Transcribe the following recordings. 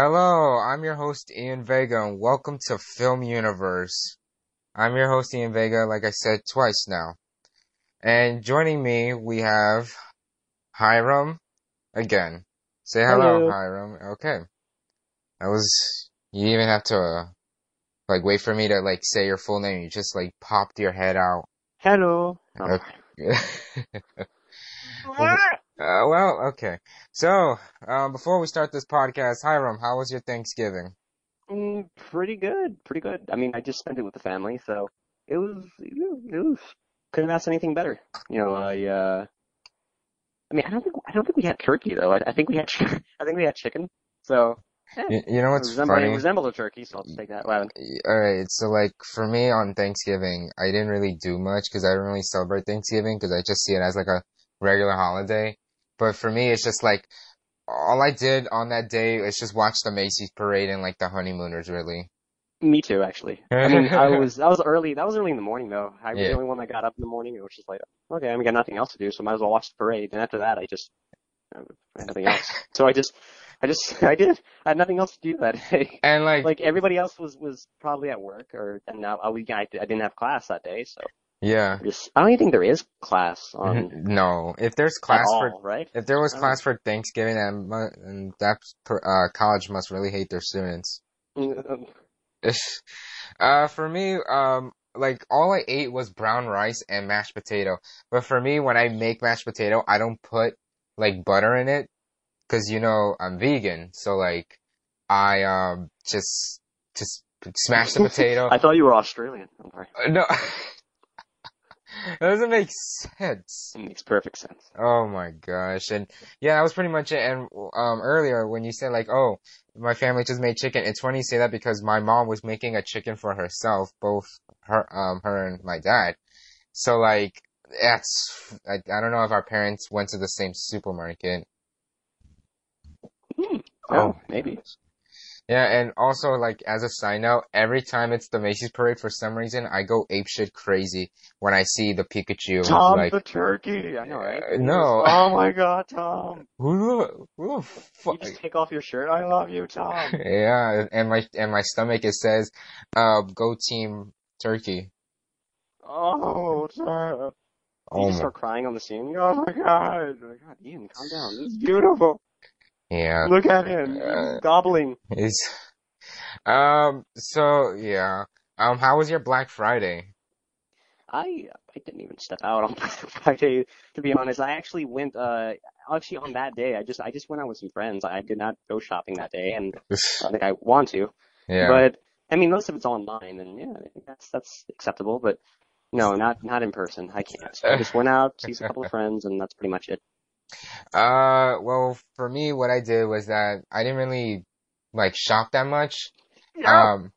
Hello, I'm your host Ian Vega and welcome to Film Universe. I'm your host Ian Vega, like I said twice now. And joining me, we have Hiram again. Say hello, Hello. Hiram. Okay. That was, you didn't even have to, uh, like wait for me to like say your full name. You just like popped your head out. Hello. Oh, Uh, well, okay. So, um, before we start this podcast, Hiram, how was your Thanksgiving? Mm, pretty good, pretty good. I mean, I just spent it with the family, so it was, it was, couldn't ask anything better. You know, I, uh, I mean, I don't think, I don't think we had turkey though. I, I think we had, I think we had chicken. So, yeah, You, you know it what's resembled, it funny? resembled a turkey, so I'll just take that. Wow. Alright, so like for me on Thanksgiving, I didn't really do much because I don't really celebrate Thanksgiving because I just see it as like a regular holiday. But for me, it's just like all I did on that day is just watch the Macy's parade and like the honeymooners really. Me too, actually. I mean, I was, that was early, that was early in the morning though. I was Yeah. the only one that got up in the morning. It was just like, okay, I mean, got nothing else to do, so might as well watch the parade. And after that, I just, I had nothing else. So I just, I just, I did. I had nothing else to do that day. And like, like everybody else was was probably at work or and now uh, I, I, I didn't have class that day so yeah. I don't even think there is class on No, if there's class for all right if there was Oh. class for Thanksgiving, and that uh, college must really hate their students. Uh, for me, um, like all I ate was brown rice and mashed potato. But for me, when I make mashed potato, I don't put like butter in it, cause you know I'm vegan. So like, I um just just smash the potato. I thought you were Australian I'm sorry Uh, no, that doesn't make sense. it makes perfect sense Oh my gosh. And yeah, that was pretty much it. And um earlier when you said like, oh, my family just made chicken, it's funny you say that because my mom was making a chicken for herself, both her um her and my dad. So like that's I, I don't know if our parents went to the same supermarket. Hmm. Oh. oh maybe Yeah, and also like as a side note, every time it's the Macy's parade for some reason, I go apeshit crazy when I see the Pikachu. Tom like the turkey I know right? Uh, no. oh my god Tom. Who who the you just take off your shirt? I love you Tom. Yeah, and my and my stomach it says, uh, go team turkey. oh Tom you Oh just my, start crying on the scene? Oh my god. Oh my god Ian calm down. This is beautiful yeah, look at him Uh, gobbling it's, um, so yeah, um, how was your Black Friday? I I didn't even step out on Black Friday to be honest. I actually went uh actually on that day I just I just went out with some friends. I did not go shopping that day and I think I want to. Yeah, But I mean most of it's online and yeah, I think that's that's acceptable, but no, not not in person. I can't. I just went out, see a couple of friends and that's pretty much it. Uh, well, for me, what I did was that I didn't really like shop that much. Um,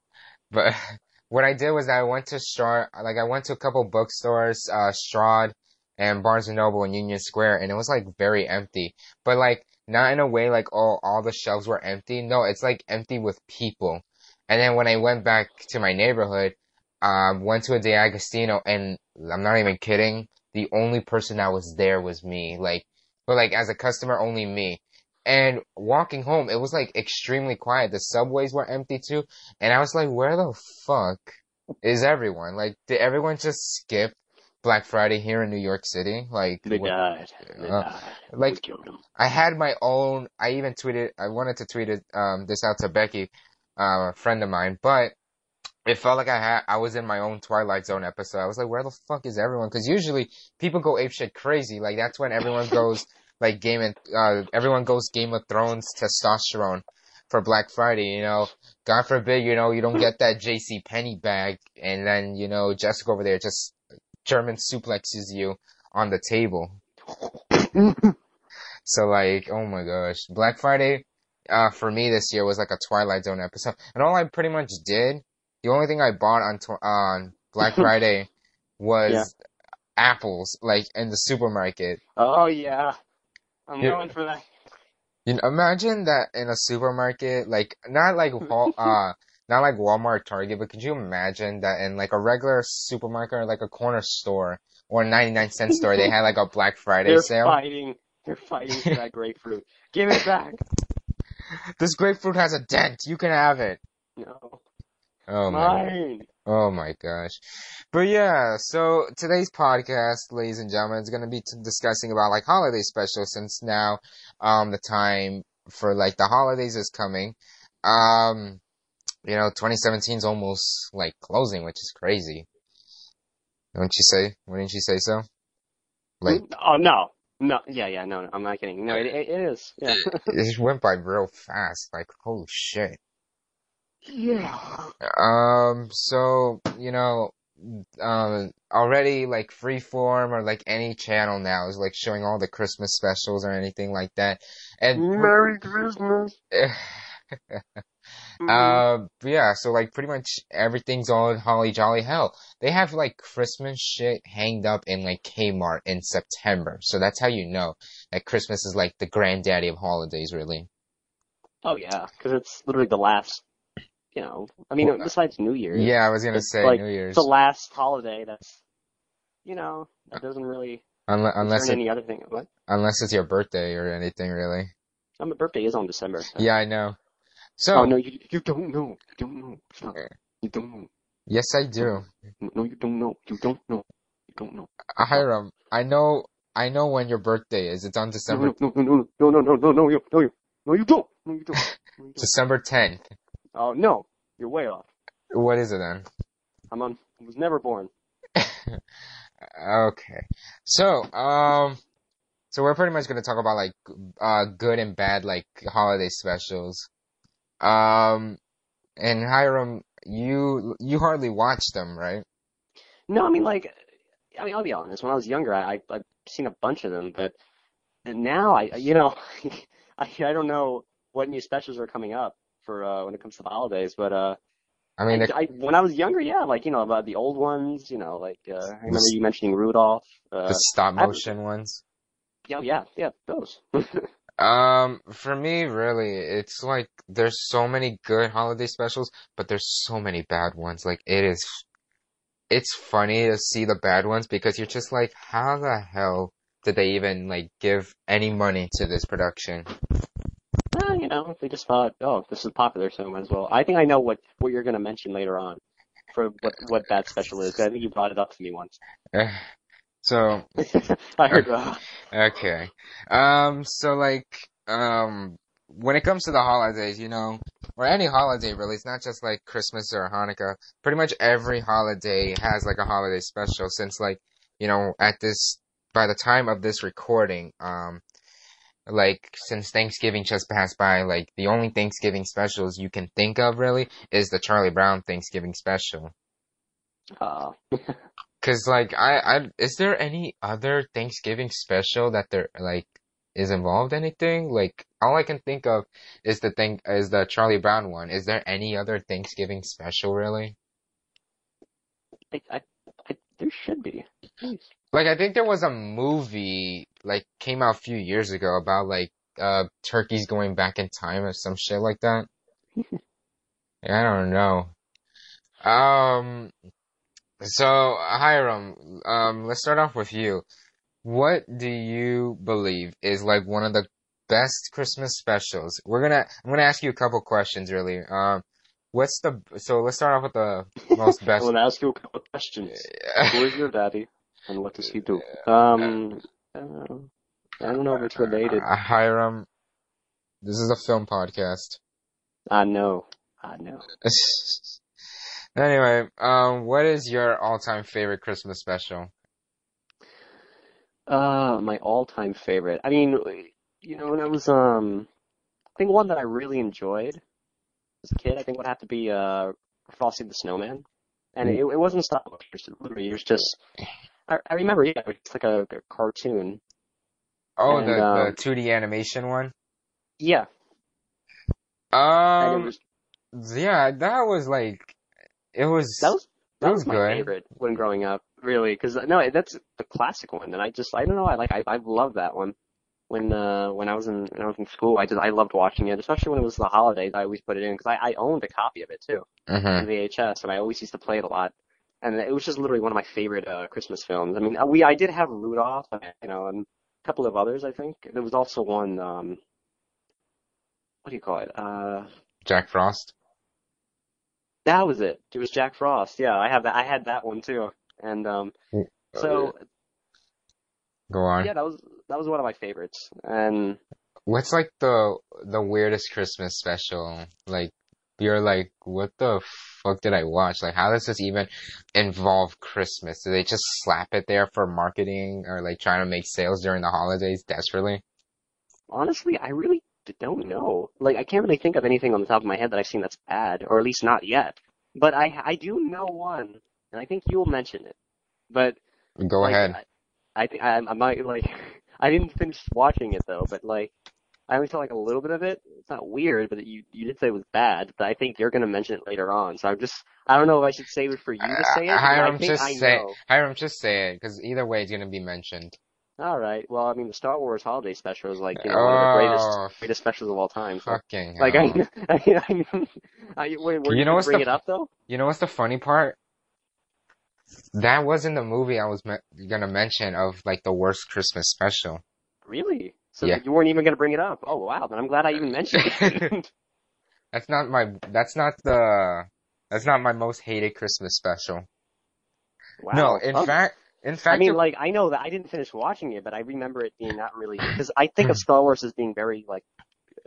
but what I did was I went to Strand, like I went to a couple bookstores, uh, Strand and Barnes and Noble in Union Square, and it was like very empty. But like not in a way like oh all the shelves were empty. No, it's like empty with people. And then when I went back to my neighborhood, um, went to a D'Agostino, and I'm not even kidding. The only person that was there was me. Like, but like as a customer, only me. And walking home, it was like extremely quiet. The subways were empty too. And I was like, where the fuck is everyone? Like, did everyone just skip Black Friday here in New York City? Like, They what- died. They Uh, died. like-. I had my own, I even tweeted, I wanted to tweet it, um, this out to Becky, uh, a friend of mine, but it felt like I had, I was in my own Twilight Zone episode. I was like, where the fuck is everyone? Cause usually people go ape shit crazy. Like, that's when everyone goes, like, Game and uh, everyone goes Game of Thrones testosterone for Black Friday, you know? God forbid, you know, you don't get that JCPenney bag and then, you know, Jessica over there just German suplexes you on the table. So like, oh my gosh, Black Friday, uh, for me this year was like a Twilight Zone episode, and all I pretty much did, the only thing I bought on tw- on Black Friday was Yeah. apples, like in the supermarket. Oh yeah. I'm Yeah. going for that. You know, imagine that in a supermarket, like not like Wal- uh, not like Walmart, Target, but could you imagine that in like a regular supermarket or like a corner store or a 99 cent store, they had like a Black Friday They're sale? fighting. They're fighting for that grapefruit. Give it back. This grapefruit has a dent. You can have it. No. Oh my. Oh my gosh. But yeah, so today's podcast, ladies and gentlemen, is going to be t- discussing about like holiday specials since now, um, the time for like the holidays is coming. Um, you know, 2017 is almost like closing, which is crazy. Don't you say? Wouldn't you say so? Like, Oh no. No. Yeah. Yeah. No. no I'm not kidding. No. It, it, it is. Yeah. it just went by real fast. Like, holy shit. Yeah. Um, so, you know, um, already like Freeform or like any channel now is like showing all the Christmas specials or anything like that. And, Merry Christmas. Mhm. uh, yeah, so like pretty much everything's all holly jolly hell. They have like Christmas shit hanged up in like Kmart in September. So that's how you know that Christmas is like the granddaddy of holidays, really. oh yeah, because it's literally the last. You know, I mean, Well, besides New Year's, Yeah, I was gonna say like New Year's. the last holiday that's, you know, that doesn't really Unless, unless it, any other thing. What? unless it's your birthday or anything, really. Oh, my birthday is on December. so- Yeah, I know. So, Oh no, you you don't know. You don't know. Stop. You don't know. yes, I do. No, you don't know. You don't know. You don't know. Uh, Hiram, I know, I know when your birthday is. It's on December, No, no, no, no, no, no, no, no, you, no, you, no, you don't. No, you don't. No, you don't. December 10th. Oh no, you're way off. What is it then? I'm on. I was never born. Okay. So, um, so we're pretty much going to talk about like, uh, good and bad, like, holiday specials. Um, and Hiram, you, you hardly watch them, right? No, I mean like, I mean I'll be honest. When I was younger, I, I I've seen a bunch of them, but now I, you know, I I don't know what new specials are coming up for uh when it comes to the holidays, but uh. I mean, I, I, when I was younger, yeah, like you know about the old ones, you know, like uh, I remember you mentioning Rudolph. Uh, the stop I- motion ones. yeah, yeah, yeah, those. Um, for me, really, it's like there's so many good holiday specials, but there's so many bad ones. Like it is, it's funny to see the bad ones because you're just like, how the hell did they even like give any money to this production? Uh, know, they just thought, oh, this is popular, so might as well. I think I know what what you're gonna mention later on for what what that special is. I think you brought it up to me once. So, I heard. Uh, okay. Um, so like, um, when it comes to the holidays, you know, or any holiday really, it's not just like Christmas or Hanukkah. Pretty much every holiday has like a holiday special since like, you know, at this, by the time of this recording, um, like since Thanksgiving just passed by, like the only Thanksgiving specials you can think of really is the Charlie Brown Thanksgiving special. uh, Cause like I, I is there any other Thanksgiving special that there like is involved anything? Like all I can think of is the thing is the Charlie Brown one. Is there any other Thanksgiving special really? I, I, I, there should be. Jeez. Like I think there was a movie like came out a few years ago about like uh turkeys going back in time or some shit like that. I don't know. Um so Hiram, um let's start off with you. What do you believe is like one of the best Christmas specials? We're gonna I'm gonna ask you a couple questions really. Um what's the so let's start off with the most best. I best want to ask you a couple of questions. Who is your daddy, and what does he do? Um, uh, I don't know if it's related. Uh, Hiram, this is a film podcast. I know. I know. anyway, um, what is your all-time favorite Christmas special? Uh, my all-time favorite. I mean, you know, when I was um, I think one that I really enjoyed as a kid, I think would have to be uh, Frosty the Snowman, and it, it wasn't stop motion. Literally, it was just. I, I remember, yeah, it was like a, a cartoon. Oh, And, the the um, 2D animation one. Yeah, Um, was yeah, that was like, it was. that was that that was was my good. favorite when growing up, really, because no, that's the classic one, and I just I don't know, I like I I love that one. When uh when I was in when I was in school, I just I loved watching it, especially when it was the holidays. I always put it in because I I owned a copy of it too. hmm on VHS, and I always used to play it a lot. And it was just literally one of my favorite uh, Christmas films. I mean, uh, we I did have Rudolph, you know, and a couple of others. I think there was also one. Um, what do you call it? Uh, Jack Frost. that was it. It was Jack Frost. Yeah, I have that. I had that one too. And um, so Go on. yeah, that was that was one of my favorites. And What's like the the weirdest Christmas special? Like you're like, what the fuck did I watch? Like how does this even involve Christmas? Do they just slap it there for marketing or like trying to make sales during the holidays desperately? honestly, I really don't know. Like, I can't really think of anything on the top of my head that I've seen that's bad, or at least not yet. But I I do know one, and I think you'll mention it. But Go like, ahead. I, I think I, I might like I didn't finish watching it though, but like I only saw like a little bit of it. It's not weird, but you you did say it was bad. But I think you're gonna mention it later on. So I'm just I don't know if I should save it for you to uh, say it. I Hiram, just I say, know. Hiram, just say it, because either way it's gonna be mentioned. All right. Well, I mean, the Star Wars Holiday Special is like you know one of the greatest Oh, greatest specials of all time. So fucking like hell. I I, I, I wait, were You you know what's bring the it up though? You know what's the funny part? That wasn't the movie I was me gonna mention of like the worst Christmas special. Really? So Yeah. you weren't even gonna bring it up? Oh wow! Then I'm glad I even mentioned it. That's not my, that's not the, that's not my most hated Christmas special. wow. No, in Oh, fact, in fact, I mean, like I know that I didn't finish watching it, but I remember it being not really because I think of hmm. Star Wars as being very like,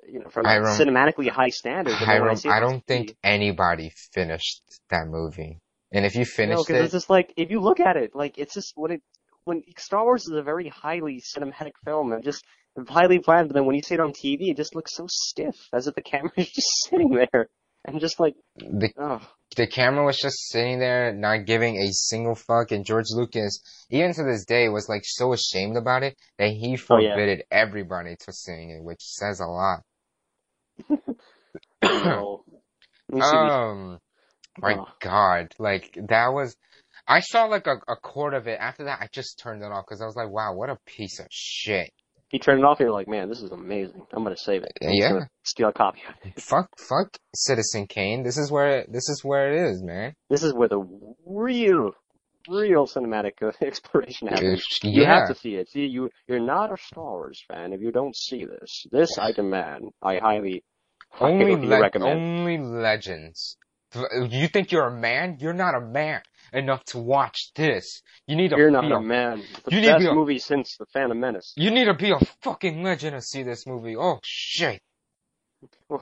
you know, from a cinematically high standards. and then Hiram, see I don't think anybody finished that movie. And if you No, finished because it, it's just like if you look at it, like it's just what it when Star Wars is a very highly cinematic film and just highly planned, but then when you see it on TV, it just looks so stiff, as if the camera is just sitting there and just like, the, oh, the camera was just sitting there, not giving a single fuck, and George Lucas, even to this day, was like so ashamed about it that he Oh, yeah. forbidden everybody to sing it, which says a lot. no. Um, my Oh. God, like that was, I saw like a, a quarter of it. After that, I just turned it off because I was like, wow, what a piece of shit. You turn it off, and you're like, man, this is amazing. I'm gonna save it. I'm Yeah. steal a copy of it. Fuck, fuck Citizen Kane. This is where, this is where it is, man. This is where the real, real cinematic uh, exploration happens. Yeah. You have to see it. See, you you're not a Star Wars fan if you don't see this. This I demand. I highly, Only, highly le- recommend. only legends. You think you're a man? You're not a man enough to watch this. You need to You're be not a, a man. The You need to best be a- movie since The Phantom Menace. you need to be a fucking legend to see this movie. Oh shit.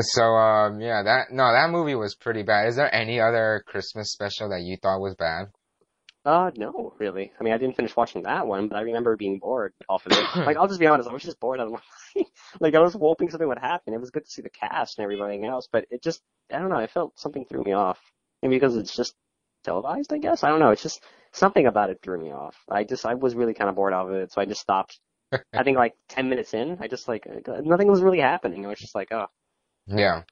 So um yeah that no that movie was pretty bad. Is there any other Christmas special that you thought was bad? Uh, no, really. I mean, I didn't finish watching that one, but I remember being bored off of it. Like, I'll just be honest, I was just bored out of my Like, I was hoping something would happen. It was good to see the cast and everything else, but it just, I don't know, I felt something threw me off. Maybe because it's just televised, I guess? I don't know, it's just, something about it threw me off. I just, I was really kind of bored out of it, so I just stopped. I think like 10 minutes in, I just like, nothing was really happening. I was just like, oh. Yeah.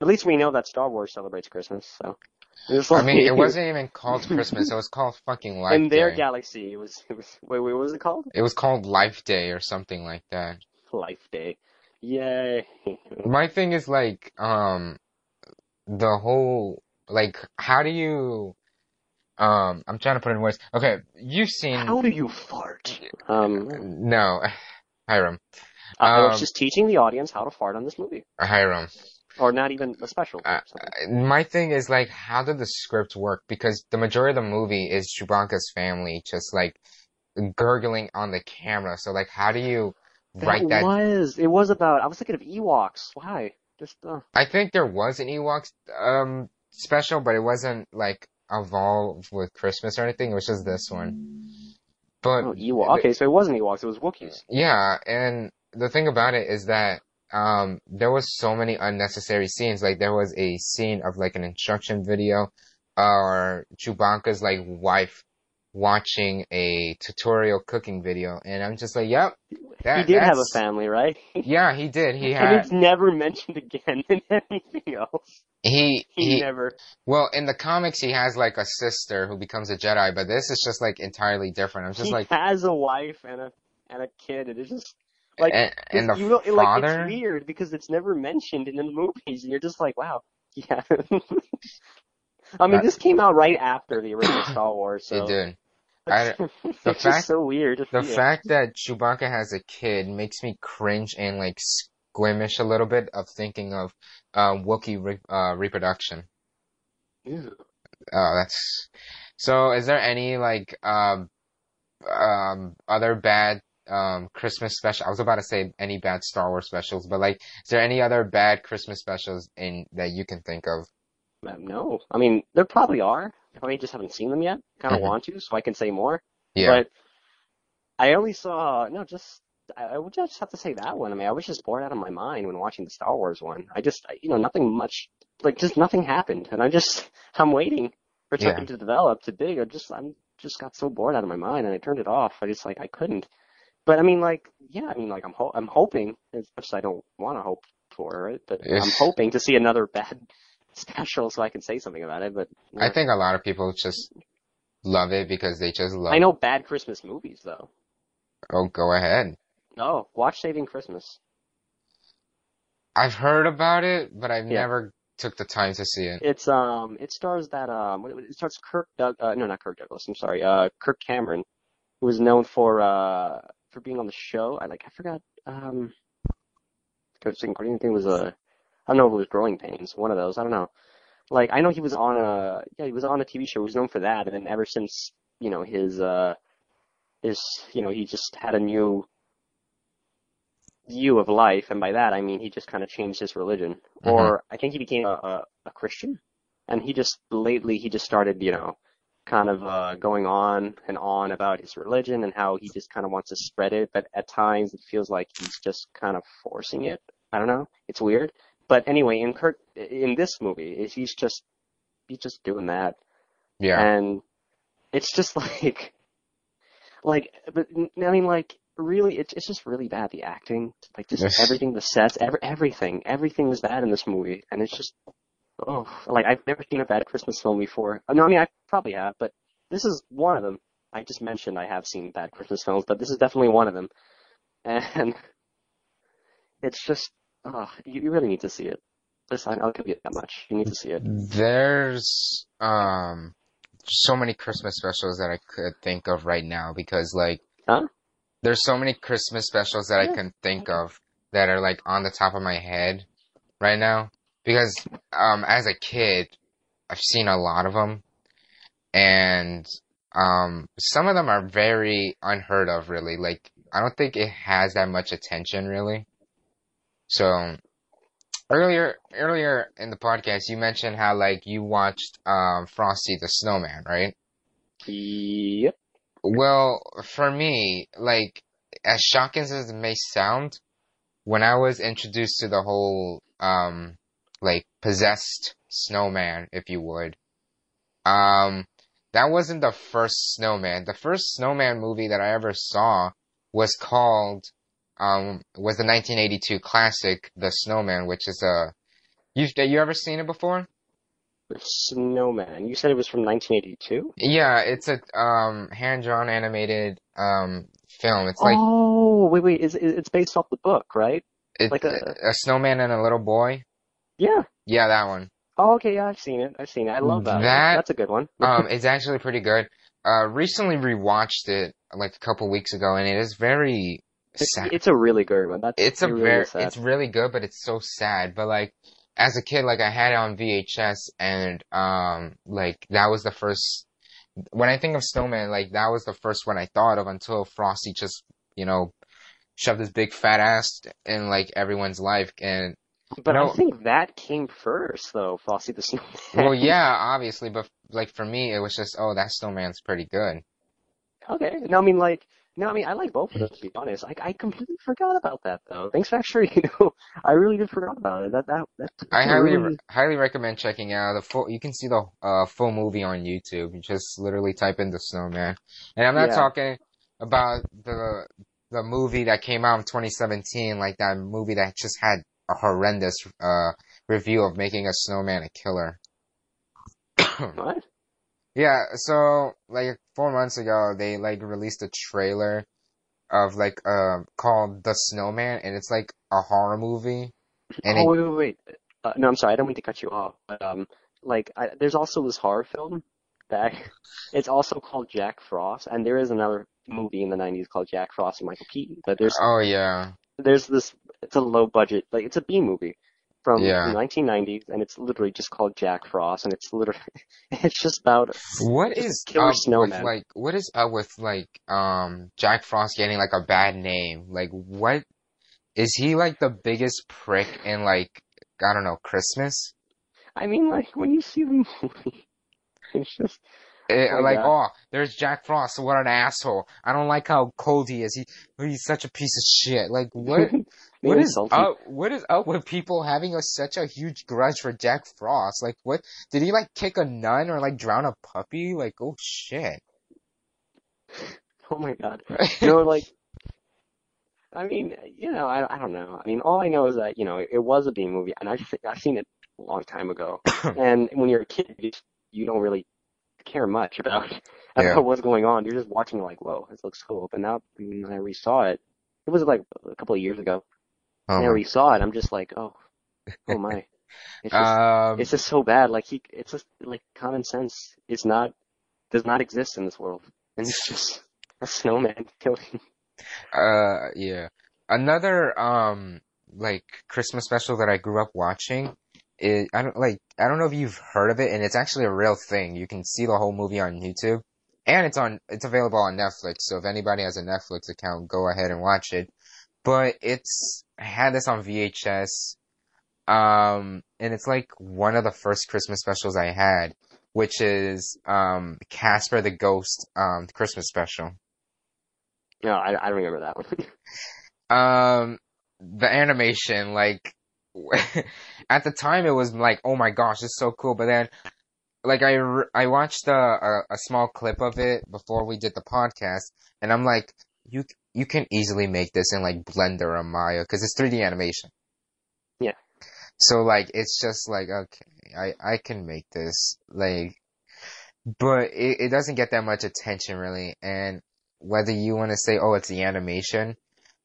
At least we know that Star Wars celebrates Christmas, so. Was I mean it wasn't even called Christmas. It was called fucking Life in their Day. galaxy, it was, it was, wait, wait, what was it called? It was called Life Day or something like that. Life Day. Yay. My thing is like um the whole like how do you um I'm trying to put it in words. Okay, you've seen How do you fart? Um, no Hiram. I was Um, just teaching the audience how to fart on this movie. Hiram. Or not even a special. Uh. My thing is like, how did the script work? Because the majority of the movie is Chewbacca's family just like gurgling on the camera. So like, how do you write that? was. It was about, I was thinking of Ewoks. Why? Just, uh, I think there was an Ewoks um special, but it wasn't like involved with Christmas or anything. It was just this one. But oh, Ewok. Okay, so it wasn't Ewoks, it was Wookiees. Yeah, and the thing about it is that um there was so many unnecessary scenes. Like there was a scene of like an instruction video or Chewbacca's like wife watching a tutorial cooking video and I'm just like, yep. That, he did have a family, right? Yeah, he did. He and it's never mentioned again in anything else. he He, he never. well in the comics he has like a sister who becomes a Jedi, but this is just like entirely different. I'm just he like has a wife and a and a kid, and it's just like and, and the It's- you know, like it's weird because it's never mentioned in the movies, and you're just like, wow, yeah. I mean, That- this came out right after the original Star Wars, so it did. I, it's the just fact so weird the it. fact that Chewbacca has a kid makes me cringe and like squeamish a little bit of thinking of um Wookiee re uh, reproduction. Ew. Oh, that's so. Is there any like um um other bad um Christmas special? I was about to say any bad Star Wars specials, but like, is there any other bad Christmas specials in that you can think of? Um, No, I mean there probably are. I just haven't seen them yet. Kind of Mhm. want to, so I can say more. Yeah. But I only saw no, just I, would just have to say that one. I mean, I was just bored out of my mind when watching the Star Wars one. I just, you know, nothing much, like just nothing happened, and I just I'm waiting for Yeah. something to develop to dig. I just I'm just got so bored out of my mind, and I turned it off. I just like I couldn't. But I mean, like, yeah, I mean, like I'm ho- I'm hoping as much as I don't want to hope for it, but I'm hoping to see another bad special so I can say something about it. But you I think a lot of people just love it because they just love. I know bad Christmas movies though. Oh, go ahead. No, watch Saving Christmas. I've heard about it, but I've Yeah. never took the time to see it. It's um, it stars that um, it stars Kirk Doug, uh, no, not Kirk Douglas. I'm sorry, uh, Kirk Cameron, who is known for uh for being on the show. I like I forgot um, Coach According to was a, I don't know if it was Growing Pains, one of those. I don't know. Like I know he was on a yeah he was on a TV show. He was known for that, and then ever since you know his uh his you know he just had a new view of life, and by that I mean he just kind of changed his religion, Mhm. or I think he became a, a, a Christian, and he just lately he just started you know kind of uh, going on and on about his religion and how he just kind of wants to spread it, but at times it feels like he's just kind of forcing it. I don't know, it's weird, but anyway, in Kurt in this movie, he's just he's just doing that, Yeah. and it's just like like but I mean like really it's it's just really bad the acting like just Yes. everything the sets every, everything everything is bad in this movie and it's just oh like I've never seen a bad Christmas film before. No I mean I probably have but this is one of them. I just mentioned I have seen bad Christmas films but this is definitely one of them. And it's just oh you, you really need to see it. This I- I'll give you that much. You need to see it. There's um so many Christmas specials that I could think of right now because like Huh? there's so many Christmas specials that I can think of that are like on the top of my head right now because um as a kid I've seen a lot of them and um some of them are very unheard of really. Like I don't think it has that much attention really. So earlier earlier in the podcast you mentioned how like you watched um Frosty the Snowman right? Yep. Well for me like as shocking as it may sound when I was introduced to the whole um like possessed snowman if you would. Um that wasn't the first snowman. The first snowman movie that I ever saw was called um was the 1982 classic The Snowman which is a you've you ever seen it before? Snowman? You said it was from 1982 yeah it's a um hand drawn animated um film. It's like oh, wait, wait. Is, it's based off the book, right? it's like a- a snowman and a little boy Yeah. yeah that one Oh, okay. Yeah, I've seen it. I've seen it. I love that. That- That's a good one. Um, it's actually pretty good. Uh, recently rewatched it like a couple weeks ago, and it is very sad. it's a really good one. That's It's a really very, sad. it's really good, but it's so sad. But like, as a kid, like I had it on VHS, and um, like that was the first. When I think of Snowman, like that was the first one I thought of until Frosty just, you know, shoved his big fat ass in like everyone's life, and But no. I think that came first, though. Frosty the Snowman. well, yeah, obviously, but like for me, it was just, oh, that Snowman's pretty good. Okay. No, I mean like. No, I mean I like both of those. To be honest, I I completely forgot about that though. Thanks for actually, you know, I really did forgot about it. That that that. I highly really- highly recommend checking out the full. You can see the uh, full movie on YouTube. You just literally type in the Snowman, and I'm not Yeah. talking about the the movie that came out in 2017, like that movie that just had a horrendous uh review of making a snowman a killer. What? Yeah, so like four months ago, they like released a trailer of like uh called The Snowman, and it's like a horror movie. And oh it, wait wait wait. Uh, no, I'm sorry. I don't mean to cut you off, but um, like I, there's also this horror film that it's also called Jack Frost, and there is another movie in the '90s called Jack Frost and Michael Keaton. But there's Oh yeah. there's this it's a low budget like it's a B movie from Yeah. the 1990s, and it's literally just called Jack Frost, and it's literally it's just about What Just is killer snowman. like what is up with like um Jack Frost getting like a bad name? Like what is he like the biggest prick in like I don't know, Christmas? I mean like when you see the movie, it's just Eh, Oh like, oh, there's Jack Frost. What an asshole! I don't like how cold he is. He he's such a piece of shit. Like, what what is insulting. up? What is up with people having a, such a huge grudge for Jack Frost? Like, what did he like kick a nun or like drown a puppy? Like, oh shit! Oh my god. You know, like, I mean, you know, I, I don't know. I mean, all I know is that, you know, it, was a B movie, and I I've seen it a long time ago. and when you're a kid, you, don't really care much about, about Yeah. what's going on. You're just watching like, whoa, this looks cool. But now, when I resaw it, it was like a couple of years ago. Oh and I my- resaw it, I'm just like, oh, oh my. It's just, um, it's just so bad. Like he, it's just like common sense is not, does not exist in this world. And it's just a snowman killing Uh, yeah. Another um like Christmas special that I grew up watching It, I don't like I don't know if you've heard of it, and it's actually a real thing. You can see the whole movie on YouTube, and it's on it's available on Netflix. So if anybody has a Netflix account, go ahead and watch it. But it's I had this on VHS, um, and it's like one of the first Christmas specials I had, which is um Casper the Ghost um Christmas special. No, I, I don't remember that one. Um, the animation, like, at the time it was like, oh my gosh, it's so cool. But then, like, I, I watched a, a, a small clip of it before we did the podcast, and I'm like, you, you can easily make this in like Blender or Maya, cause it's 3D animation. Yeah. So like, it's just like, okay, I, I can make this, like, but it, it doesn't get that much attention really, and whether you want to say, oh, it's the animation,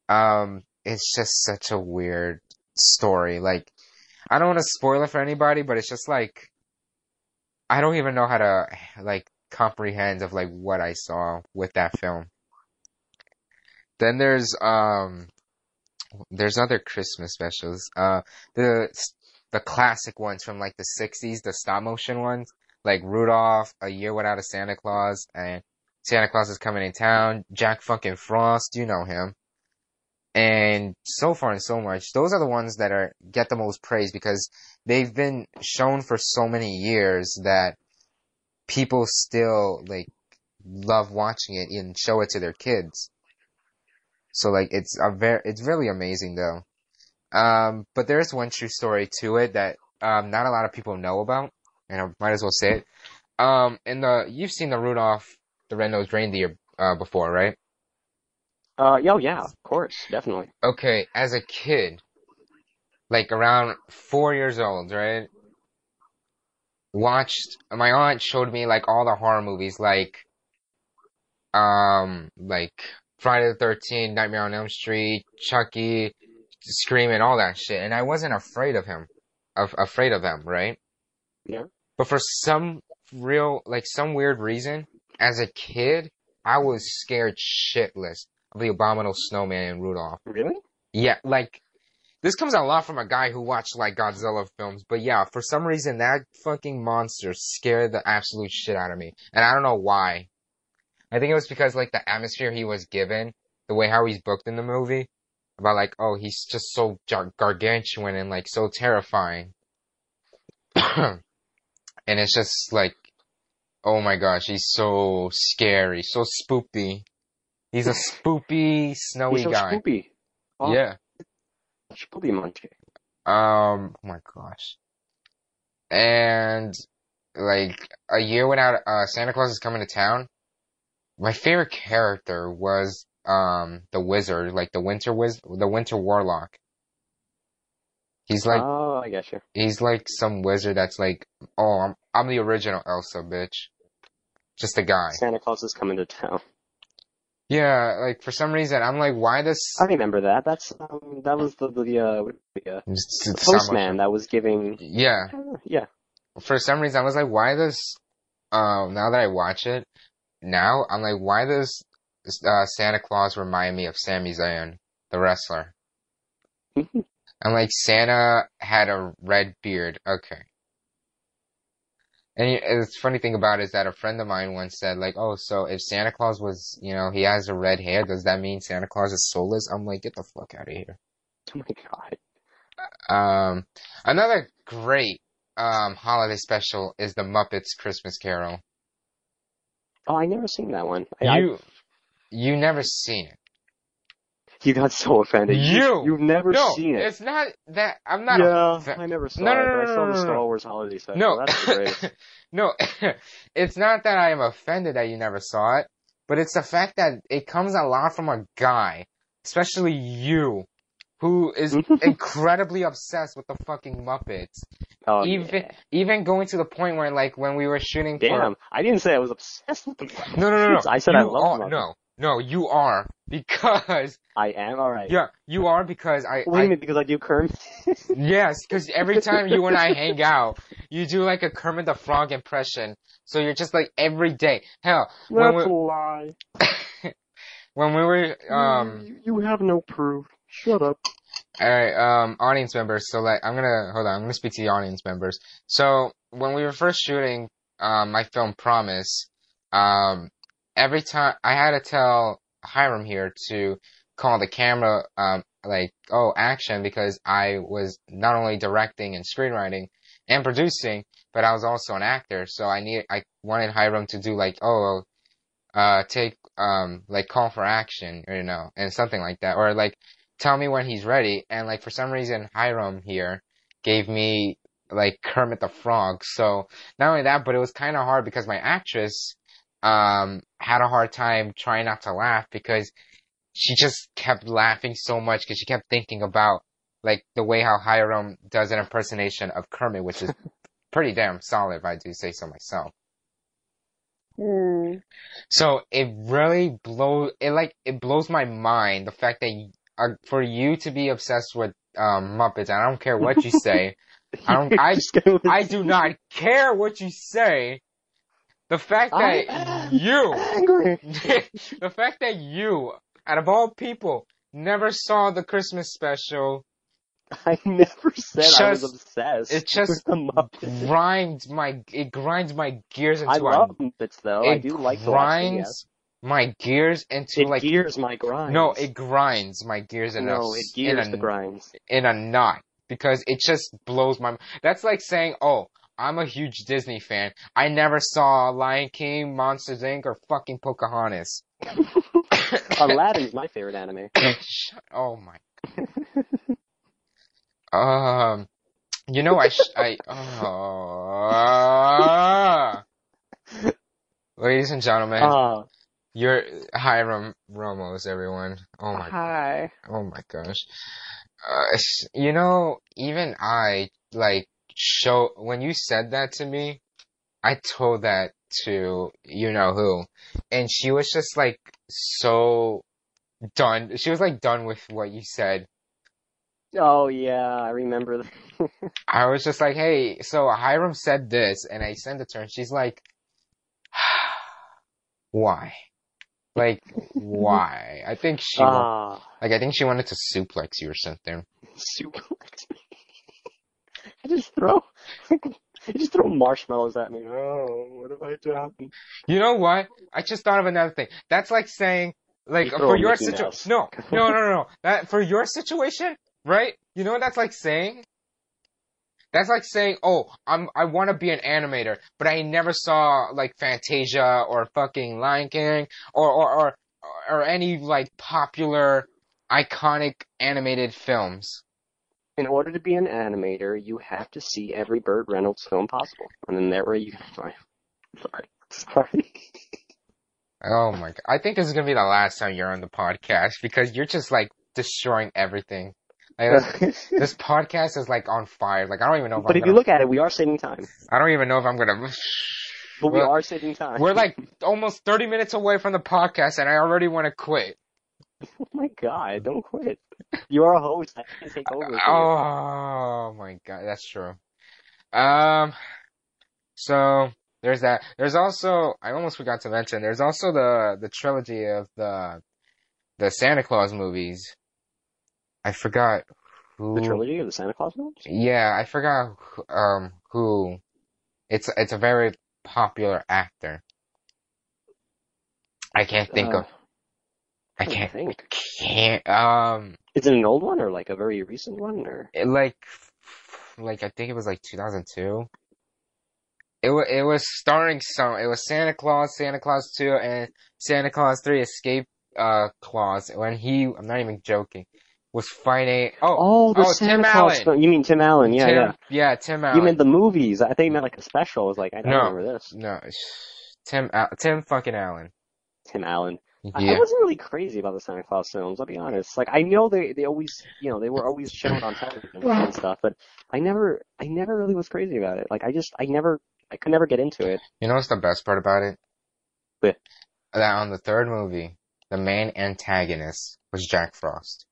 um, it's just such a weird story. Like, I don't want to spoil it for anybody, but it's just like, I don't even know how to, like, comprehend of, like, what I saw with that film. Then there's, um, there's other Christmas specials. Uh, the, the classic ones from, like, the 60s, the stop motion ones, like Rudolph, A Year Without a Santa Claus, and Santa Claus is Coming in Town, Jack fucking Frost, you know him and so far and so much those are the ones that are get the most praise because they've been shown for so many years that people still like love watching it and show it to their kids so like it's a very it's really amazing though um but there's one true story to it that um not a lot of people know about and I might as well say it um in the you've seen the Rudolph the Red-Nosed Reindeer uh before right Uh, yeah, oh, yeah, of course, definitely. okay, as a kid, like around four years old, right? Watched, my aunt showed me like all the horror movies, like, um, like Friday the 13th, Nightmare on Elm Street, Chucky, Scream, and all that shit. And I wasn't afraid of him, of, afraid of them, right? Yeah. But for some real, like some weird reason, as a kid, I was scared shitless of the abominable snowman and Rudolph. Really? Yeah, like this comes a lot from a guy who watched like Godzilla films, but yeah, for some reason that fucking monster scared the absolute shit out of me, and I don't know why. I think it was because like the atmosphere he was given, the way how he's booked in the movie, about like oh he's just so gar- gargantuan and like so terrifying, and it's just like oh my gosh he's so scary, so spoopy. He's a spoopy, snowy He's so guy. spoopy. Oh, Yeah. Spoopy monkey. Um, oh my gosh. And like a year without uh Santa Claus is coming to town. My favorite character was um the wizard, like the winter wiz the winter warlock. He's like oh, I get you. he's like some wizard that's like, oh, I'm I'm the original Elsa, bitch. Just a guy. Santa Claus is coming to town. Yeah, like for some reason I'm like, why this? I remember that. That's um, that was the the uh, the, uh, the it's so postman that was giving. Yeah. Yeah. for some reason I was like, why does um, now that I watch it, now I'm like, why does uh, Santa Claus remind me of Sami Zayn, the wrestler? I'm like, Santa had a red beard. Okay. And the funny thing about it is that a friend of mine once said, like, oh, so if Santa Claus was, you know, he has a red hair, does that mean Santa Claus is soulless? I'm like, get the fuck out of here. Oh my god. Um, another great um holiday special is the Muppets Christmas Carol. Oh, I never seen that one. I, You, you never seen it. You got so offended. You! You've never No, seen it. it's not that. I'm not. yeah, I never saw No, no, it. no, but I saw no, the Star. Wars holiday special. No, That's great. no, it's not that I am offended that you never saw it, but it's the fact that it comes a lot from a guy, especially you, who is incredibly obsessed with the fucking Muppets. Oh, even yeah. even going to the point where like when we were shooting for Damn, I didn't say I was obsessed with them. no no no no I said you I love are, them. no no you are because I am alright. yeah you are because I, Wait a minute, because I do Kermit. yes because every time you and I hang out you do like a Kermit the Frog impression so you're just like every day hell when That's we a lie. when we were um you, you have no proof. Shut up. All right, um, audience members. So like, I'm gonna hold on. I'm gonna speak to the audience members. So when we were first shooting, um, my film Promise, um, every time I had to tell Hiram here to call the camera, um, like, oh, action, because I was not only directing and screenwriting and producing, but I was also an actor. So I need, I wanted Hiram to do like, oh, uh, take, um, like call for action, or, you know, and something like that, or like tell me when he's ready. And like for some reason, Hiram here gave me like Kermit the Frog. So not only that, but it was kind of hard because my actress um had a hard time trying not to laugh because she just kept laughing so much because she kept thinking about like the way how Hiram does an impersonation of Kermit, which is pretty damn solid if I do say so myself. So it really blows it like it blows my mind the fact that uh, for you to be obsessed with um Muppets, and I don't care what you say, I don't I Just I do not care what you say. The fact that you the fact that you out of all people never saw the Christmas special I never said I was obsessed. it just with the Muppets. grinds my it grinds my gears into I love Muppets though. I do like to watch them. Grinds my gears into It like gears my grinds. no it grinds my gears in a no, it gears in the grinds. in a knot because it just blows my that's like saying oh I'm a huge Disney fan I never saw Lion King Monsters Inc or fucking Pocahontas Aladdin's my favorite anime. Oh my um you know I sh- I oh ladies and gentlemen Ah, you're Hiram Ramos everyone oh my hi. Oh my gosh. Uh, you know, even I, like, show, when you said that to me, I told that to you know who, and she was just like, so done. She was like done with what you said. Oh yeah, I remember. I was just like, hey, so Hiram said this, and I sent it to her, and she's like, why? Like, why? I think she, wa- Ah, like, I think she wanted to suplex you or something. super. I just throw, I just throw marshmallows at me. Oh, what have I done? You know what? I just thought of another thing. That's like saying, like, You for your situation. No, no, no, no, no. That for your situation, right? You know what that's like saying? That's like saying, oh, I'm I want to be an animator, but I never saw like Fantasia or fucking Lion King or or or, or any like popular iconic animated films. In order to be an animator, you have to see every Burt Reynolds film possible, and then that way you. Sorry, sorry, sorry. Oh my god. I think this is gonna be the last time you're on the podcast because you're just like destroying everything. Like, this, this podcast is like on fire. Like I don't even know if but I'm if you gonna. look at it, we are saving time. I don't even know if I'm gonna. But we are saving time. We're like almost 30 minutes away from the podcast, and I already want to quit. oh my god, don't quit. You are a host. I can't take over. you. Oh my god, that's true. Um, so There's that. There's also I almost forgot to mention. There's also the the trilogy of the the Santa Claus movies. I forgot who. The trilogy of the Santa Claus movies? Yeah, I forgot who- um who. It's it's a very popular actor. I can't think Uh, of. I can't think. can't um Is it an old one or like a very recent one or? it, like like I think it was like 2002. It was it was starring some. It was Santa Clause, Santa Clause 2, and Santa Clause 3 Escape uh Claus. When he, I'm not even joking, was fighting. Oh, Oh, the oh, Santa Tim Claus. Allen. film. You mean Tim Allen? Yeah, Tim, yeah. yeah, Tim Allen. You meant the movies. I think you meant like a special. I was like, I don't No. remember this. no, Tim Al- Tim fucking Allen. Tim Allen. I, I wasn't really crazy about the Santa Clause films. I'll be honest. Like I know they they always you know they were always shown on television and stuff, but I never I never really was crazy about it. Like I just I never I could never get into it. you know what's the best part about it? What? That on the third movie, the main antagonist was Jack Frost.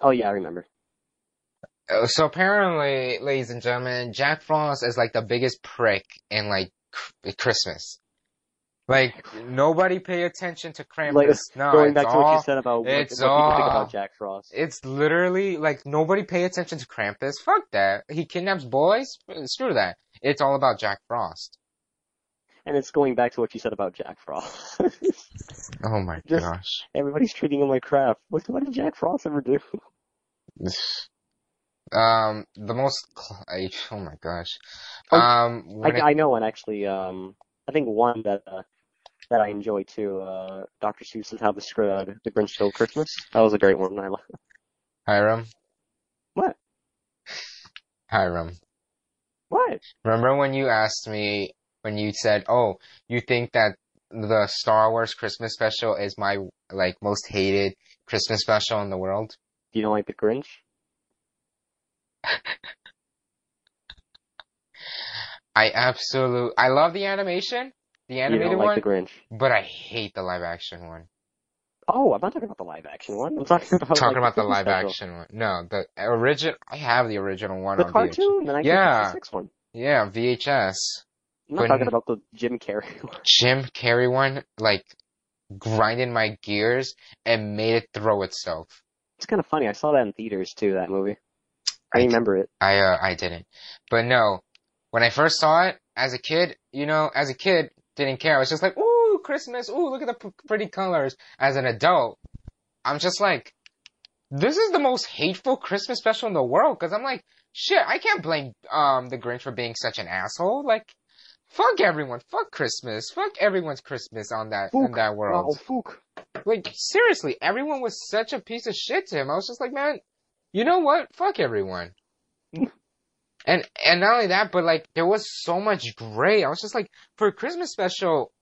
Oh yeah, I remember. Uh, So apparently, ladies and gentlemen, Jack Frost is like the biggest prick in like Christmas. Like nobody pay attention to Krampus. Like no, going back to what you said about what, what it's people think about Jack Frost. It's literally like nobody pay attention to Krampus. Fuck that. He kidnaps boys. Screw that. It's all about Jack Frost. And it's going back to what you said about Jack Frost. Oh my Just- gosh. Everybody's treating him like crap. What, what did Jack Frost ever do? Um, the most. I, oh my gosh. Oh, Um, it- I, I know one actually. Um, I think one that uh, that I enjoy too. Uh, Dr. Seuss's How the uh, the Grinch Stole Christmas. That was a great one. I love. Hiram. What? Hiram. What? Remember when you asked me when you said, "Oh, you think that the Star Wars Christmas special is my like most hated Christmas special in the world?" You don't like the Grinch? I absolutely I love the animation, the You animated don't like one, the Grinch? but I hate the live action one. Oh, I'm not talking about the live action one. I'm talking about Talking like, about the Christmas live special. action one. No, the original I have the original one The on cartoon, the 1966 one. Yeah, VHS. I'm not When- talking about the Jim Carrey one. Jim Carrey one like grinded my gears and made it throw itself. It's kind of funny. I saw that in theaters too. That movie. I I- remember it. I uh, I didn't. But no, when I first saw it as a kid, you know, as a kid, didn't care. I was just like, ooh, Christmas, ooh, look at the p- pretty colors. As an adult, I'm just like, this is the most hateful Christmas special in the world. Cause I'm like, shit, I can't blame um the Grinch for being such an asshole. Like, fuck everyone, fuck Christmas, fuck everyone's Christmas on that in that world. Oh, Fook. Like seriously, everyone was such a piece of shit to him. I was just like, man, you know what? Fuck everyone. and and not only that, but like there was so much gray. I was just like, for a Christmas special,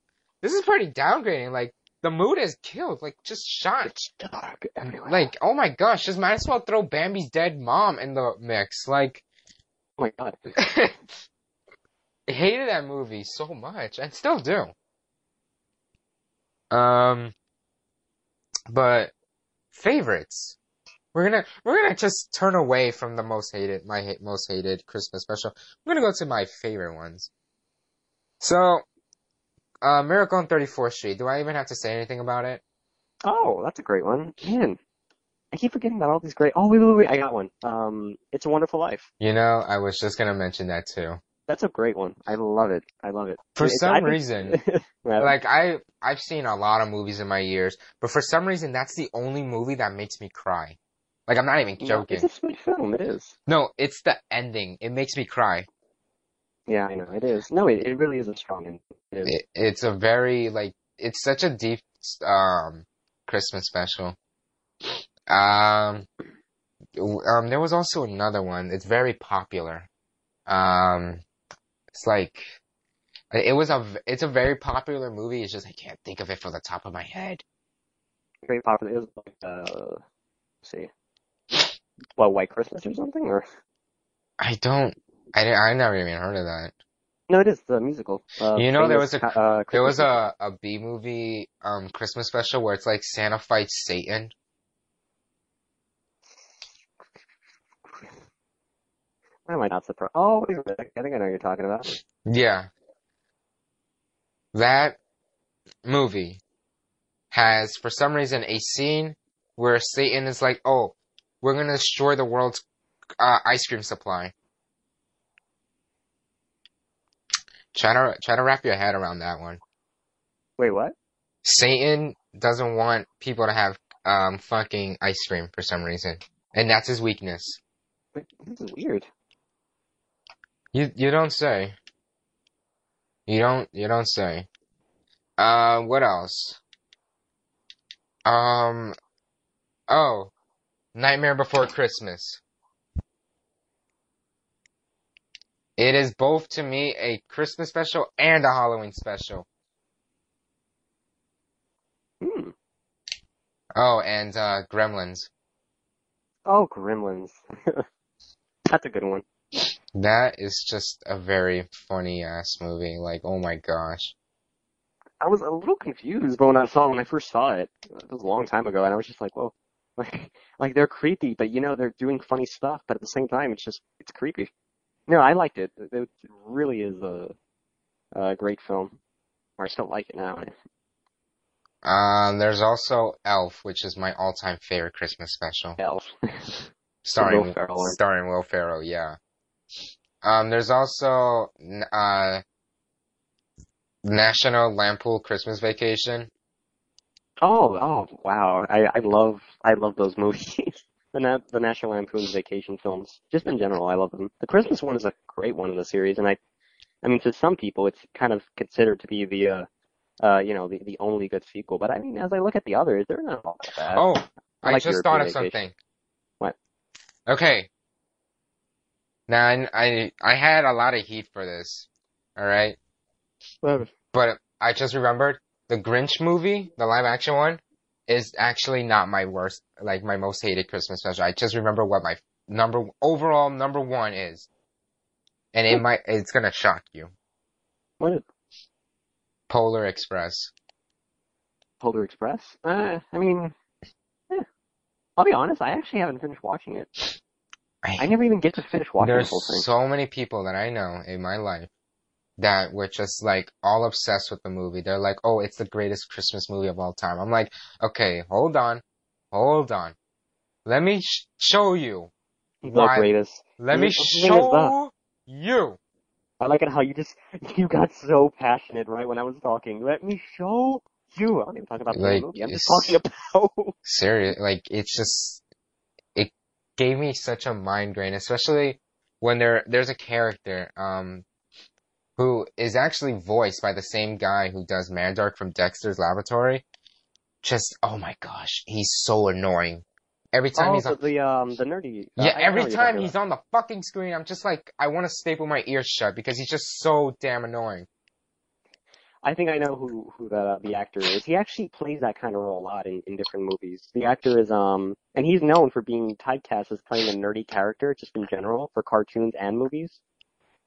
this is pretty downgrading. Like the mood is killed. Like just shot. It's dark everywhere. Like oh my gosh, just might as well throw Bambi's dead mom in the mix. Like oh my god. I hated that movie so much, and still do. Um, but favorites. We're gonna we're gonna just turn away from the most hated my most hated Christmas special. We're gonna go to my favorite ones. So, uh, Miracle on 34th Street. Do I even have to say anything about it? Oh, that's a great one. Man, I keep forgetting about all these great. Oh wait, wait, wait! I got one. Um, It's a Wonderful Life. You know, I was just gonna mention that too. That's a great one. I love it. I love it. For It's- some I reason, like I I've seen a lot of movies in my years, but for some reason that's the only movie that makes me cry. Like I'm not even No, joking. It's a sweet film. It is. No, it's the ending. It makes me cry. Yeah, I know it is. No, it, it really is a strong end. It is. It, it's a very like it's such a deep um Christmas special. Um, um, there was also another one. It's very popular. Um, it's like it was a it's a very popular movie. It's just I can't think of it from the top of my head. Very popular. It was like uh, let's see, well, White Christmas or something, or I don't. I I never even heard of that. no, it is the musical. Uh, You know, there was a- uh, There was a a B movie um Christmas special where it's like Santa fights Satan. Why am I not surprised? Oh, wait a minute. I think I know what you're talking about. Yeah. that movie has, for some reason, a scene where Satan is like, "Oh, we're gonna destroy the world's uh, ice cream supply." Try to try to wrap your head around that one. Wait, what? Satan doesn't want people to have um fucking ice cream for some reason, and that's his weakness. This is weird. You you don't say. You don't you don't say. Uh, what else? Um, oh, Nightmare Before Christmas. It is both to me a Christmas special and a Halloween special. Hmm. Oh, and uh, Gremlins. Oh, Gremlins. That's a good one. That is just a very funny ass movie. Like, oh my gosh. I was a little confused, but when I saw when I first saw it, it was a long time ago, and I was just like, "Whoa!" Like, like they're creepy, but you know they're doing funny stuff, but at the same time, it's just it's creepy. No, I liked it. It it really is a, a great film. Or I still like it now. Um, there's also Elf, which is my all-time favorite Christmas special. Elf. starring Will Ferrell starring Will Ferrell. Yeah. Um, there's also uh, National Lampoon Christmas Vacation. Oh, oh, wow! I I love I love those movies. the Na- the National Lampoon's Vacation films, just in general, I love them. The Christmas one is a great one in the series, and I, I mean, to some people, it's kind of considered to be the uh, uh, you know, the the only good sequel. But I mean, as I look at the others, they're not all that bad. Oh, I I, just European thought of Vacation. something. What? Okay. Now I, I I had a lot of heat for this. All right. But I just remembered the Grinch movie, the live action one, is actually not my worst, like my most hated Christmas special. I just remember what my number overall number one is, and it might it's gonna shock you. What is Polar Express. Polar Express? Uh, I mean, eh. I'll be honest, I actually haven't finished watching it. I never even get to finish watching the There's whole thing. so many people that I know in my life that were just like all obsessed with the movie. They're like, "Oh, it's the greatest Christmas movie of all time." I'm like, "Okay, hold on, hold on. Let me sh- show you. The Why? greatest. Let me The thing is show you." I like it how you just you got so passionate right when I was talking. Let me show you. I'm not even talking about the Like, movie. I'm just talking about. Serious, like it's just it gave me such a migraine, especially when there there's a character um who is actually voiced by the same guy who does Mandark from Dexter's Laboratory. Just oh my gosh, he's so annoying. Every time oh, he's on, the um the nerdy. uh, yeah, I every time he's on the fucking screen, I'm just like I want to staple my ears shut because he's just so damn annoying. I think I know who who the the actor is. He actually plays that kind of role a lot in, in different movies. The actor is um and he's known for being typecast as playing a nerdy character just in general for cartoons and movies.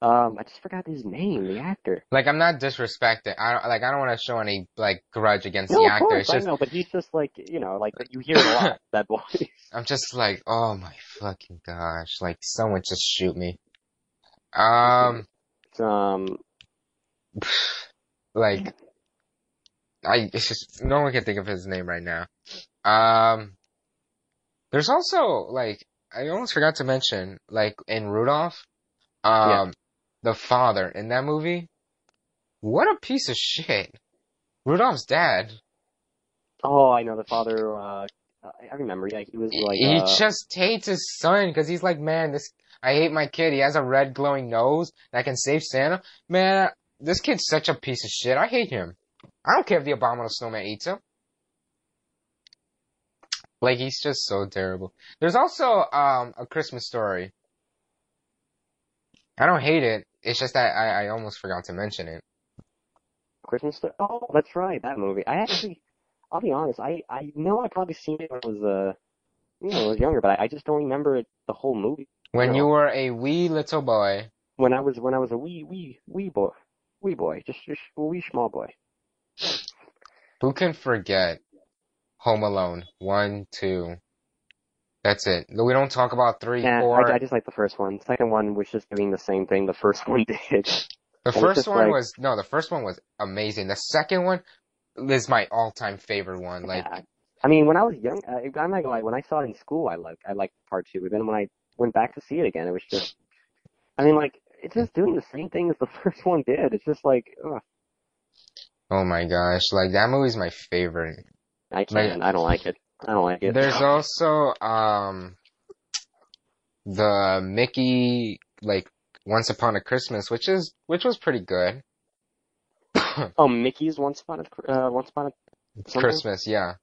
Um, I just forgot his name. The actor. Like I'm not disrespecting. I don't like I don't want to show any like grudge against No, the of actor. course It's I know, but he's just like you know like you hear a lot that voice. I'm just like, oh my fucking gosh. Like, someone just shoot me. Um, It's, um, like, I, it's just, no one can think of his name right now. Um, there's also, like, I almost forgot to mention, like, in Rudolph, um, Yeah. the father in that movie, what a piece of shit. Rudolph's dad, oh, I know the father. Uh, I remember. Yeah, he was like. he uh, just hates his son because he's like, man, this I hate my kid. He has a red glowing nose that can save Santa. Man, this kid's such a piece of shit. I hate him. I don't care if the abominable snowman eats him. Like he's just so terrible. There's also um a Christmas story. I don't hate it. It's just that I, I almost forgot to mention it. Christmas Story. Oh, that's right, that movie. I actually, I'll be honest. I I know I probably seen it when I was uh, you know, I was younger, but I, I just don't remember it, the whole movie. When No. you were a wee little boy, When I was when I was a wee wee wee boy, wee boy, just just a wee small boy. who can forget Home Alone? One, two. That's it. We don't talk about three, Yeah, four. I, I just like the first one. Second one was just doing the same thing the first one did. The first one like- was no, the first one was amazing. The second one is my all-time favorite one. Like, Yeah. I mean, when I was young, I, I'm not gonna lie. When I saw it in school, I liked I liked part two. But then when I went back to see it again, it was just, I mean, like it's just doing the same thing as the first one did. It's just like, ugh, oh my gosh, like that movie's my favorite. I can't. I don't like it. I don't like it. There's also um the Mickey like Once Upon a Christmas, which is which was pretty good. oh, Mickey's Once Upon a uh, Once Upon a something? Christmas, yeah.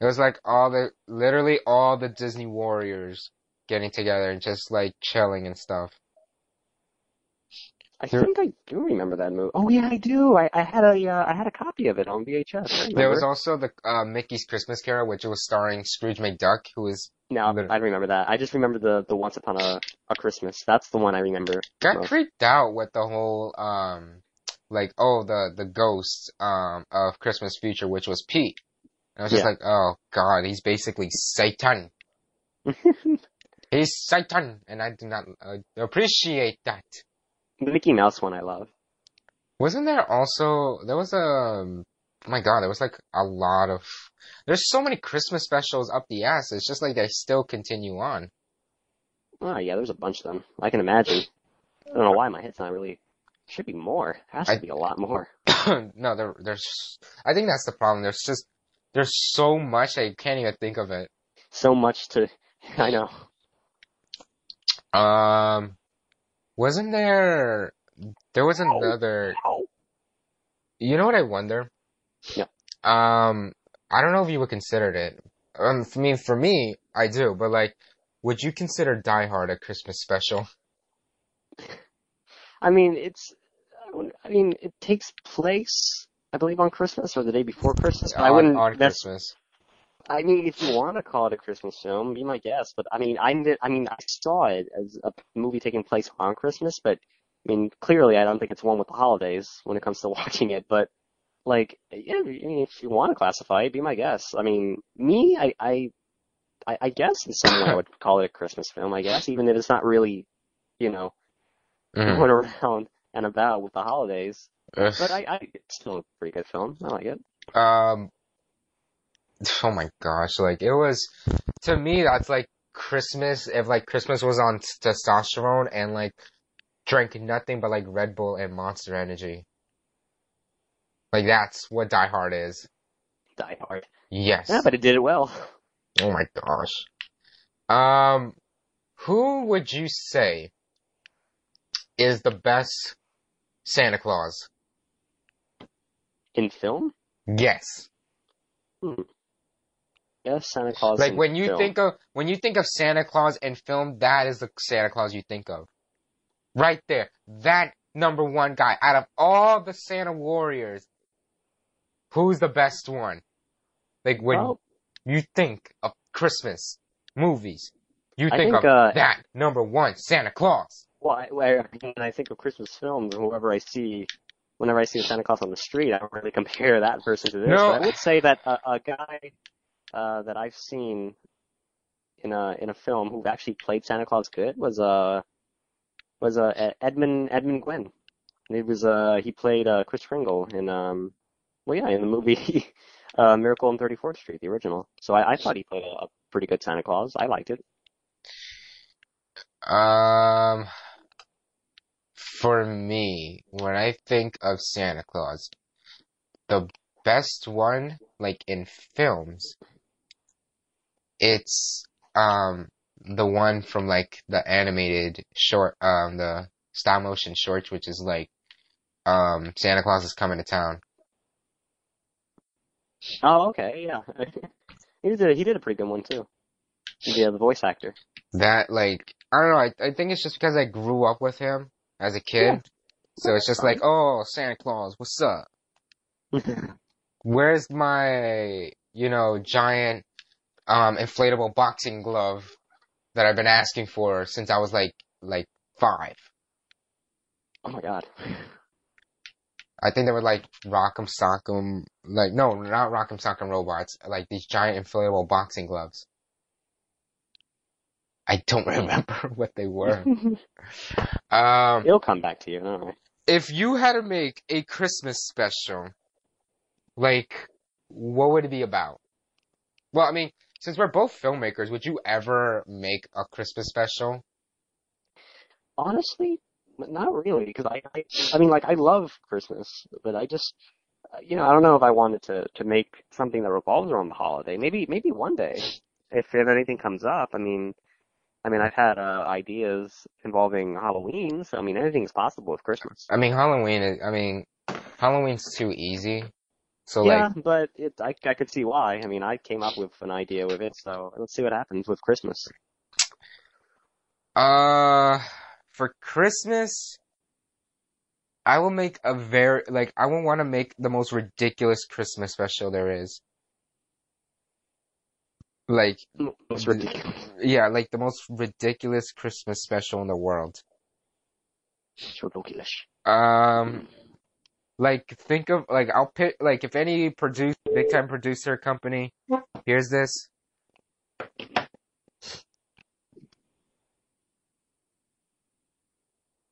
It was like all the literally all the Disney warriors getting together and just like chilling and stuff. I There- think I do remember that movie. Oh yeah, I do. I, I had a uh, I had a copy of it on VHS. There was also the uh, Mickey's Christmas Carol, which was starring Scrooge McDuck, who was No, I remember that. I just remember the the Once Upon a a Christmas. That's the one I remember. got most. creeped out with the whole um like oh the the ghost um of Christmas Future, which was Pete. And I was just Yeah. like, oh god, he's basically Satan. He's Satan, and I do not uh, appreciate that. The Mickey Mouse one I love. Wasn't there also there was a oh my god, there was like a lot of there's so many Christmas specials up the ass. It's just like they still continue on. Oh yeah, there's a bunch of them. I can imagine. I don't know why my head's not really. Should be more. Has to I- be a lot more. no, there there's I think that's the problem. There's just there's so much I can't even think of it. So much to. I know. Um wasn't there there was another Ow. you know what I wonder? Yeah. Um I don't know if you would consider it. Um I mean for me, I do, but like would you consider Die Hard a Christmas special? I mean, it's. I mean, it takes place, I believe, on Christmas or the day before Christmas. But I on, wouldn't. on. Christmas. I mean, if you want to call it a Christmas film, be my guest. But I mean, I. I mean, I saw it as a movie taking place on Christmas. But I mean, clearly, I don't think it's one with the holidays when it comes to watching it. But like, yeah, I mean, if you want to classify it, be my guest. I mean, me, I, I, I, guess in some way I would call it a Christmas film. I guess, even if it's not really, you know, Mhm. going around and about with the holidays. Ugh. But I, I, it's still a pretty good film. I like it. Um, oh my gosh, like it was, to me, that's like Christmas, if like Christmas was on testosterone and like drank nothing but like Red Bull and Monster Energy. Like that's what Die Hard is. Die Hard. Yes. Yeah, but it did it well. Oh my gosh. Um, who would you say is the best Santa Claus? In film, Yes. Yes, Santa Claus. Like when you film. think of when you think of Santa Claus in film, that is the Santa Claus you think of. Right there. That number one guy. Out of all the Santa warriors, who's the best one? Like when Well, you think of Christmas movies, you think, think, of uh, that number one, Santa Claus. well, I, when I think of Christmas films, whoever I see, whenever I see a Santa Claus on the street, I don't really compare that person to this. No. But I would say that a, a guy uh, that I've seen in a in a film who actually played Santa Claus good was uh was uh Edmund Edmund Gwenn. It was uh he played uh Kris Kringle in um well yeah in the movie uh Miracle on 34th Street the original. So I, I thought he played a, a pretty good Santa Claus. I liked it. Um, for me, when I think of Santa Claus, the best one, like in films, it's um the one from like the animated short, um the stop motion shorts, which is like um Santa Claus is coming to town. Oh okay yeah. he did a, he did a pretty good one too. Yeah, the voice actor. That like I don't know, I I think it's just because I grew up with him as a kid, Yeah. so it's just like, oh, Santa Claus, what's up? where's my, you know, giant, um, inflatable boxing glove that I've been asking for since I was like, like five? oh my god. I think they were like Rock'em Sock'em, like, no, not Rock'em Sock'em robots, like these giant inflatable boxing gloves. I don't remember what they were. Um, It'll come back to you. Right. if you had to make a Christmas special, like, what would it be about? Well, I mean, since we're both filmmakers, would you ever make a Christmas special? Honestly, not really, because I, I, I mean, like, I love Christmas, but I just, uh, you know, I don't know if I wanted to to make something that revolves around the holiday. Maybe, maybe one day, if if anything comes up. I mean, I mean, I've had uh, ideas involving Halloween, so I mean, anything's possible with Christmas. I mean, Halloween is, I mean, Halloween's too easy. So Yeah, like, but it, I, I could see why. I mean, I came up with an idea with it, so let's see what happens with Christmas. uh, for Christmas, I will make a very, like, I will want to make the most ridiculous Christmas special there is. Like, It's ridiculous. yeah, like the most ridiculous Christmas special in the world. It's ridiculous. Um, like think of like I'll pick like if any produce big time producer company hears this.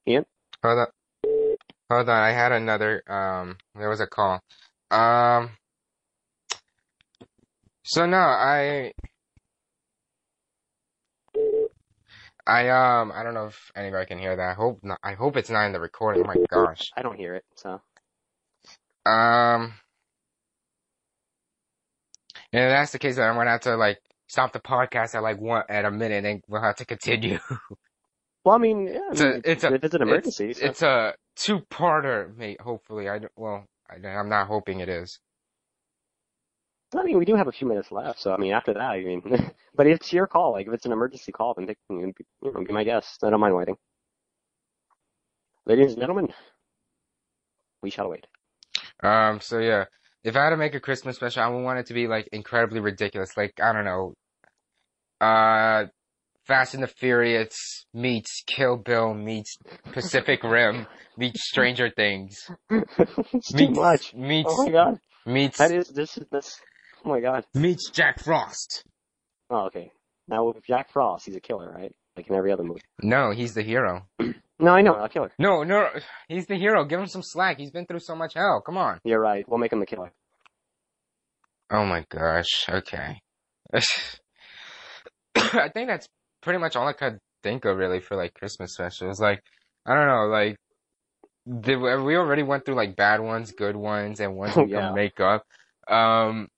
Ian? Hold on, hold on. I had another. Um, there was a call. Um, so no, I. I um I don't know if anybody can hear that. I hope not. I hope it's not in the recording. Oh my gosh. I don't hear it, so. Um, and if that's the case, then I'm gonna have to like stop the podcast at like one at a minute, and we'll have to continue. Well, I mean, yeah, I It's a- it's a- it's an emergency, so. It's a two-parter, mate. Hopefully, I well, I, I'm not hoping it is. I mean, we do have a few minutes left, so I mean, after that, I mean, but it's your call. Like, if it's an emergency call, then you know, be my guest. I don't mind waiting. Ladies and gentlemen, we shall wait. Um, so yeah, if I had to make a Christmas special, I would want it to be like incredibly ridiculous. Like I don't know, uh, Fast and the Furious meets Kill Bill meets Pacific Rim meets Stranger Things it's too meets much. meets Oh my god, meets that is this is this. Oh my god. meets Jack Frost. Oh, okay. Now with Jack Frost, he's a killer, right? Like in every other movie. No, he's the hero. No, I know, I'll kill killer. No, no, he's the hero. Give him some slack. He's been through so much hell. Come on. You're right. We'll make him the killer. Oh my gosh. Okay. I think that's pretty much all I could think of really for like Christmas specials. Like, I don't know, like, the, we already went through like bad ones, good ones, and ones Oh, we yeah. can make up. Um,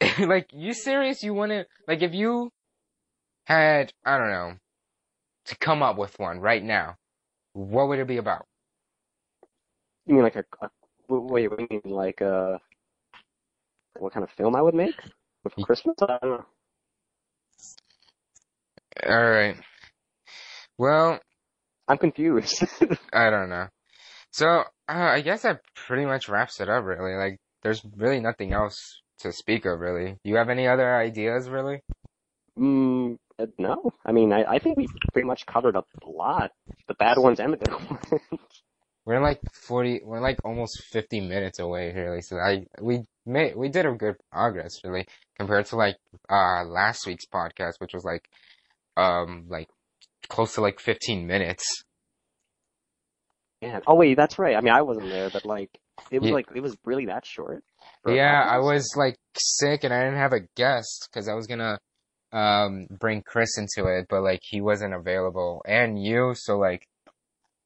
like, you serious? You want to, like, if you had, I don't know, to come up with one right now, what would it be about? You mean like a, a wait? What do you mean like uh, what kind of film I would make with Christmas? I don't know. All right. Well, I'm confused. I don't know. So, uh, I guess that pretty much wraps it up, really. Like, there's really nothing else to speak of, really. Do you have any other ideas, really? mm, no, I mean I, I think we pretty much covered up a lot, the bad ones and the good ones. We're like 40, we're like almost 50 minutes away, really. So I, we made, we did a good progress, really, compared to like, uh, last week's podcast, which was like, um, like, close to like 15 minutes. yeah. Oh wait, that's right. I mean I wasn't there, but like it was Yeah. like it was really that short. Yeah, I was like sick and I didn't have a guest because I was gonna um bring Chris into it, but like he wasn't available and you, so like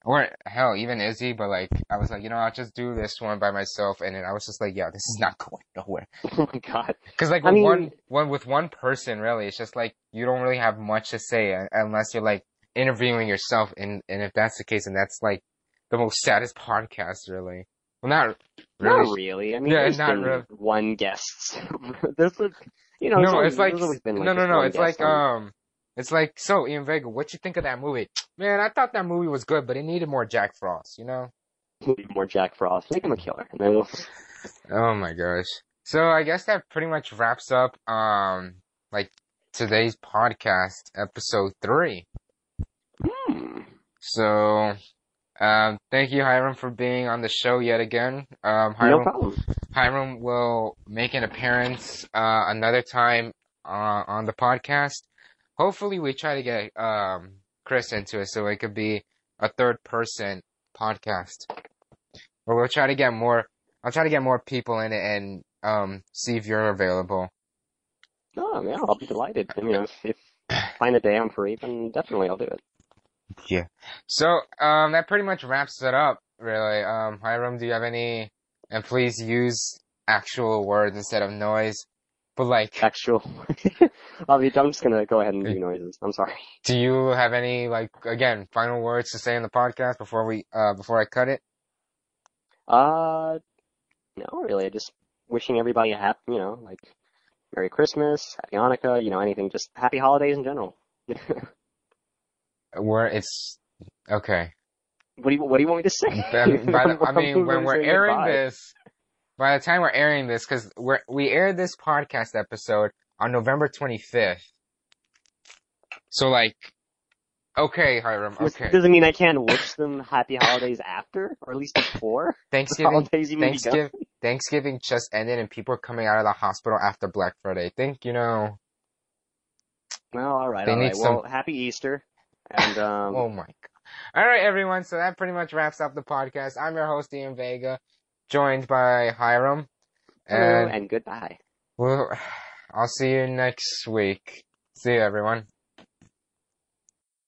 or hell, even Izzy, but like I was like, you know, I'll just do this one by myself and then I was just like, yeah, this is not going nowhere. Oh my god. Cause like with mean- one one with one person really, it's just like you don't really have much to say unless you're like interviewing yourself and and if that's the case and that's like the most saddest podcast really. Well not really Not really. I mean, Yeah, there's not been really. one guest. there's a, you know, no, it's like there's always been like no, no, no. It's like um, it's like so. Ian Vega, what you think of that movie? Man, I thought that movie was good, but it needed more Jack Frost. You know? more Jack Frost. Make him a killer. And then Oh my gosh. So I guess that pretty much wraps up um, like today's podcast, episode three. hmm. So, um, thank you, Hiram, for being on the show yet again. Um, No Hiram, problem. Hiram will make an appearance uh, another time uh, on the podcast. Hopefully, we try to get um, Chris into it so it could be a third person podcast. But we'll try to get more. I'll try to get more people in it and um see if you're available. Oh, yeah, I'll be delighted. I mean, if, if find a day I'm free, then definitely I'll do it. Yeah. So um that pretty much wraps it up. Really. Um, Hiram, do you have any? And please use actual words instead of noise. But like, Actual. I'll be, I'm just gonna go ahead and do noises. I'm sorry. do you have any like again final words to say in the podcast before we uh before I cut it? Uh, no, really. Just wishing everybody a happy, you know, like Merry Christmas, Happy Hanukkah, you know, anything. Just happy holidays in general. Where it's okay. What do you What do you want me to say? I mean, by the, I mean, when we're airing goodbye. this, by the time we're airing this, because we're we aired this podcast episode on November 25th. So like, okay, Hiram, okay, Doesn't mean I can't wish them happy holidays after, or at least before Thanksgiving, holidays even begun. Thanksgiving, Thanksgiving just ended, and people are coming out of the hospital after Black Friday. Think you know? Well, all right, They all right. some- Well, happy Easter, and um, Oh my god! All right, everyone. So that pretty much wraps up the podcast. I'm your host Ian Vega, joined by Hiram, and and goodbye. we'll, I'll see you next week. See you, everyone.